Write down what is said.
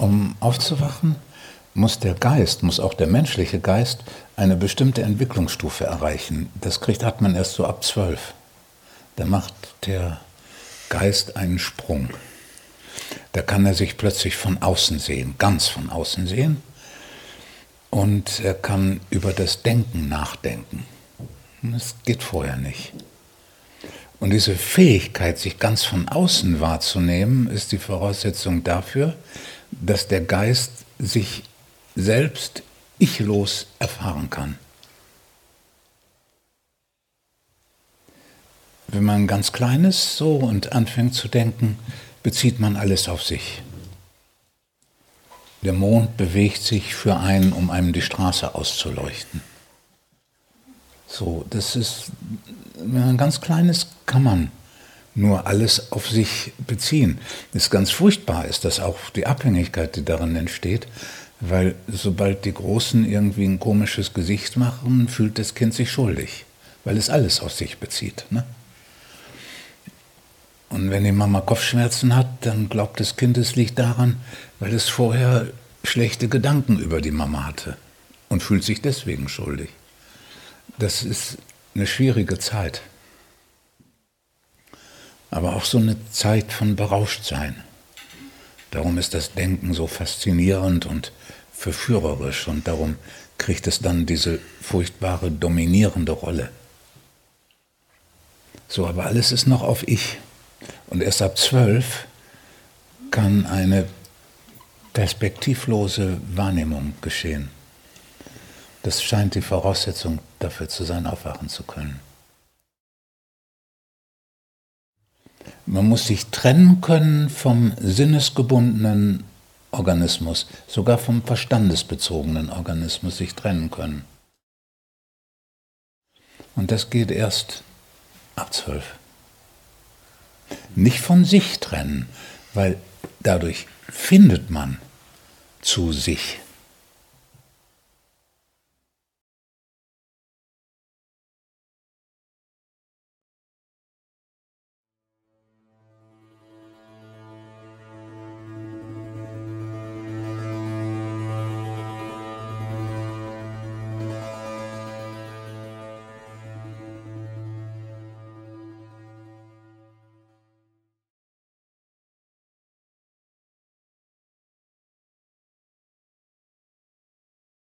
Um aufzuwachen, muss der Geist, muss auch der menschliche Geist eine bestimmte Entwicklungsstufe erreichen. Das kriegt hat man erst so ab zwölf. Da macht der Geist einen Sprung. Da kann er sich plötzlich von außen sehen, ganz von außen sehen. Und er kann über das Denken nachdenken. Das geht vorher nicht. Und diese Fähigkeit, sich ganz von außen wahrzunehmen, ist die Voraussetzung dafür, dass der Geist sich selbst ichlos erfahren kann. Wenn man ganz klein ist so und anfängt zu denken, bezieht man alles auf sich. Der Mond bewegt sich für einen, um einem die Straße auszuleuchten. So, das ist, wenn man ganz klein ist, kann man nur alles auf sich beziehen. Ist ganz furchtbar ist das auch die Abhängigkeit, die darin entsteht, weil sobald die Großen irgendwie ein komisches Gesicht machen, fühlt das Kind sich schuldig, weil es alles auf sich bezieht. Ne? Und wenn die Mama Kopfschmerzen hat, dann glaubt das Kind, es liegt daran, weil es vorher schlechte Gedanken über die Mama hatte und fühlt sich deswegen schuldig. Das ist eine schwierige Zeit. Aber auch so eine Zeit von Berauschtsein. Darum ist das Denken so faszinierend und verführerisch und darum kriegt es dann diese furchtbare dominierende Rolle. So, aber alles ist noch auf Ich. Und erst ab zwölf kann eine perspektivlose Wahrnehmung geschehen. Das scheint die Voraussetzung dafür zu sein, aufwachen zu können. Man muss sich trennen können vom sinnesgebundenen Organismus, sogar vom verstandesbezogenen Organismus sich trennen können. Und das geht erst ab zwölf. Nicht von sich trennen, weil dadurch findet man zu sich.